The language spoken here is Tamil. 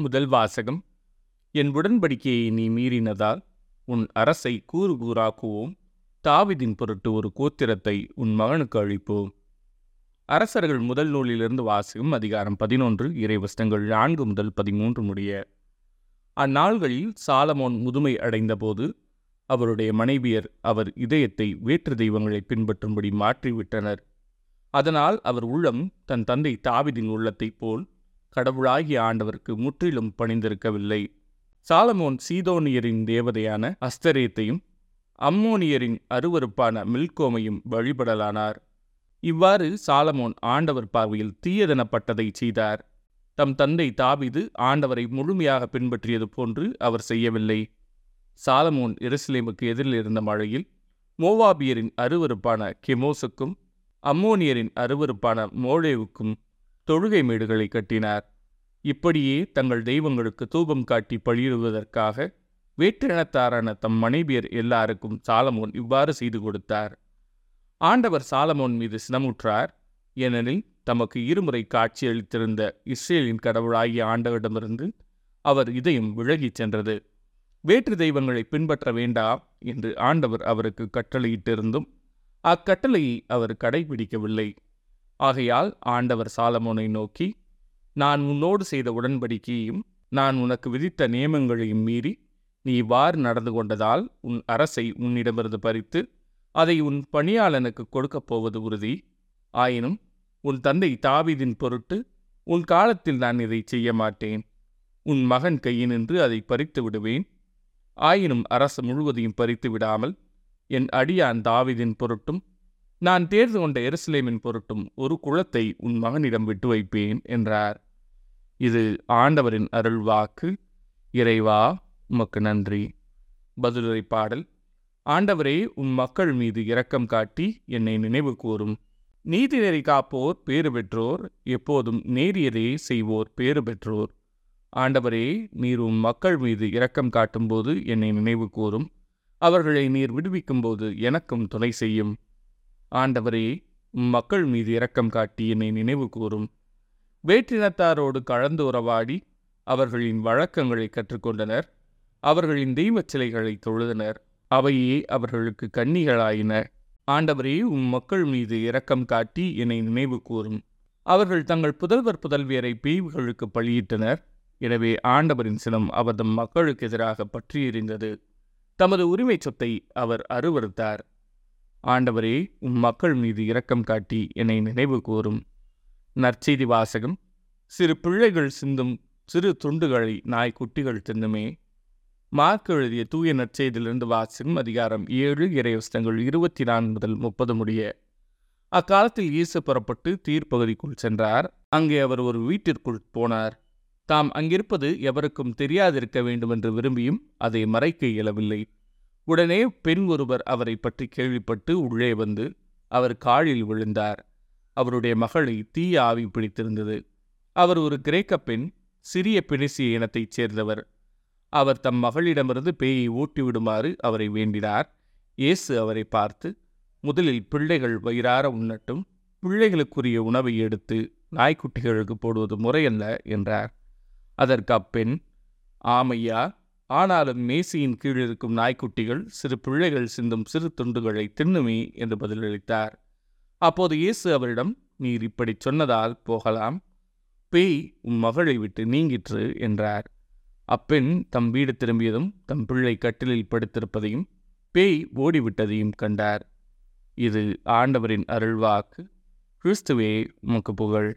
முதல் வாசகம் என் உடன்படிக்கையை நீ மீறினதால் உன் அரசை கூறு கூறாக்குவோம். தாவிதின் பொருட்டு ஒரு கோத்திரத்தை உன் மகனுக்கு அழிப்போம். அரசர்கள் முதல் நூலிலிருந்து வாசகம் அதிகாரம் பதினொன்று இறைவஸ்தங்கள் நான்கு முதல் பதிமூன்று முடிய. அந்நாள்களில் சாலமோன் முதுமை அடைந்தபோது அவருடைய மனைவியர் அவர் இதயத்தை வேற்று தெய்வங்களை பின்பற்றும்படி மாற்றிவிட்டனர். அதனால் அவர் உள்ளம் தன் தந்தை தாவிதின் உள்ளத்தைப் போல் கடவுளாகிய ஆண்டவருக்கு முற்றிலும் பணிந்திருக்கவில்லை. சாலமோன் சீதோனியரின் தேவதையான அஸ்தரேத்தையும் அம்மோனியரின் அருவருப்பான மில்கோமையும் வழிபடலானார். இவ்வாறு சாலமோன் ஆண்டவர் பார்வையில் தீயதெனப்பட்டதை செய்தார். தம் தந்தை தாவிது ஆண்டவரை முழுமையாக பின்பற்றியது போன்று அவர் செய்யவில்லை. சாலமோன் எருசலேமுக்கு எதிரில் இருந்த மழையில் மோவாபியரின் அருவருப்பான கெமோசுக்கும் அம்மோனியரின் அருவருப்பான மோழேவுக்கும் தொழுகை மேடுகளை கட்டினார். இப்படியே தங்கள் தெய்வங்களுக்கு தூபம் காட்டி பழியிடுவதற்காக வேற்றினத்தாரான தம் மனைவியர் எல்லாருக்கும் சாலமோன் இவ்வாறு செய்து கொடுத்தார். ஆண்டவர் சாலமோன் மீது சினமுற்றார். ஏனெனில் தமக்கு இருமுறை காட்சியளித்திருந்த இஸ்ரேலின் கடவுளாகிய ஆண்டவரிடமிருந்து அவர் இதயம் விலகிச் சென்றது. வேற்று தெய்வங்களை பின்பற்ற வேண்டாம் என்று ஆண்டவர் அவருக்கு கட்டளையிட்டிருந்தும் அக்கட்டளையை அவர் கடைபிடிக்கவில்லை. ஆகையால் ஆண்டவர் சாலமோனை நோக்கி நான் உன்னோடு செய்த உடன்படிக்கையையும் நான் உனக்கு விதித்த நியமங்களையும் மீறி நீ இவ்வாறு நடந்து கொண்டதால் உன் அரசை உன்னிடமிருந்து பறித்து அதை உன் பணியாளனுக்கு கொடுக்கப் போவது உறுதி. ஆயினும் உன் தந்தை தாவீதின் பொருட்டு உன் காலத்தில் நான் இதை செய்ய மாட்டேன் உன் மகன் கையினின்று அதை பறித்து விடுவேன். ஆயினும் அரசு முழுவதையும் பறித்து விடாமல் என் அடியான் தாவீதின் பொருட்டும் நான் தேர்ந்து கொண்ட எருசலேமின் பொருட்டும் ஒரு குளத்தை உன் மகனிடம் விட்டு வைப்பேன் என்றார். இது ஆண்டவரின் அருள் வாக்கு. இறைவா உமக்கு நன்றி. பதிலுரை பாடல். ஆண்டவரே உன் மக்கள் மீது இரக்கம் காட்டி என்னை நினைவு கூறும். நீதிநெறி காப்போர் பேறு பெற்றோர் எப்போதும் நேரியதே செய்வோர் பேறு பெற்றோர். ஆண்டவரே நீர் உம் மக்கள் மீது இரக்கம் காட்டும்போது என்னை நினைவு கூறும். அவர்களை நீர் விடுவிக்கும்போது எனக்கும் துணை செய்யும். ஆண்டவரே உம் மக்கள் மீது இரக்கம் காட்டி என்னை நினைவு கூறும். வேற்றினத்தாரோடு கலந்து உறவாடி அவர்களின் வழக்கங்களை கற்றுக்கொண்டனர். அவர்களின் தெய்வச் சிலைகளை தொழுதனர். அவையே அவர்களுக்கு கன்னிகளாயின. ஆண்டவரே உம் மக்கள் மீது இரக்கம் காட்டி என்னை நினைவு கூறும். அவர்கள் தங்கள் புதல்வர் புதல்வியரை பிரிவுகளுக்கு பலியிட்டனர். எனவே ஆண்டவரின் சினம் அவர் தம் மக்களுக்கு எதிராக பற்றி எறிந்தது தமது உரிமை சொத்தை அவர் அருவறுத்தார் ஆண்டவரே உம் மக்கள் மீது இரக்கம் காட்டி என்னை நினைவு கூறும். நற்செய்தி வாசகம் சிறு பிள்ளைகள் சிந்தும் சிறு துண்டுகளை நாய்க்குட்டிகள் தின்னுமே. மார்க் எழுதிய தூய நற்செய்தியிலிருந்து வாசகம் அதிகாரம் ஏழு இறைவசனங்கள் இருபத்தி நான்கு முதல் முப்பது முடிய. அக்காலத்தில் இயேசு புறப்பட்டு தீர்ப்பகுதிக்குள் சென்றார். அங்கே அவர் ஒரு வீட்டிற்குள் போனார். தாம் அங்கிருப்பது எவருக்கும் தெரியாதிருக்க வேண்டுமென்று விரும்பியும் அதை மறைக்க இயலவில்லை. உடனே பெண் ஒருவர் அவரை பற்றி கேள்விப்பட்டு உள்ளே வந்து அவர் காலில் விழுந்தார். அவருடைய மகளை தீய ஆவி பிடித்திருந்தது. அவர் ஒரு கிரேக்க பெண் சிறிய பினிசிய இனத்தைச் சேர்ந்தவர். அவர் தம் மகளிடமிருந்து பேயை ஊட்டிவிடுமாறு அவரை வேண்டினார். இயேசு அவரை பார்த்து முதலில் பிள்ளைகள் வயிறார உண்ணட்டும் பிள்ளைகளுக்குரிய உணவை எடுத்து நாய்க்குட்டிகளுக்கு போடுவது முறையல்ல என்றார். அதற்கு அப்பெண் ஆமையா ஆனாலும் மேசியின் கீழ் இருக்கும் நாய்க்குட்டிகள் சிறு பிள்ளைகள் சிந்தும் சிறு துண்டுகளை தின்னுமே என்று பதிலளித்தார். அப்போது இயேசு அவரிடம் நீர் இப்படி சொன்னதால் போகலாம். பேய் உம் மகளை விட்டு நீங்கிற்று என்றார். அப்பெண் தம் வீடு திரும்பியதும் தம் பிள்ளை கட்டிலில் படுத்திருப்பதையும் பேய் ஓடிவிட்டதையும் கண்டார். இது ஆண்டவரின் அருள்வாக்கு. கிறிஸ்துவே உமக்கு புகழ்.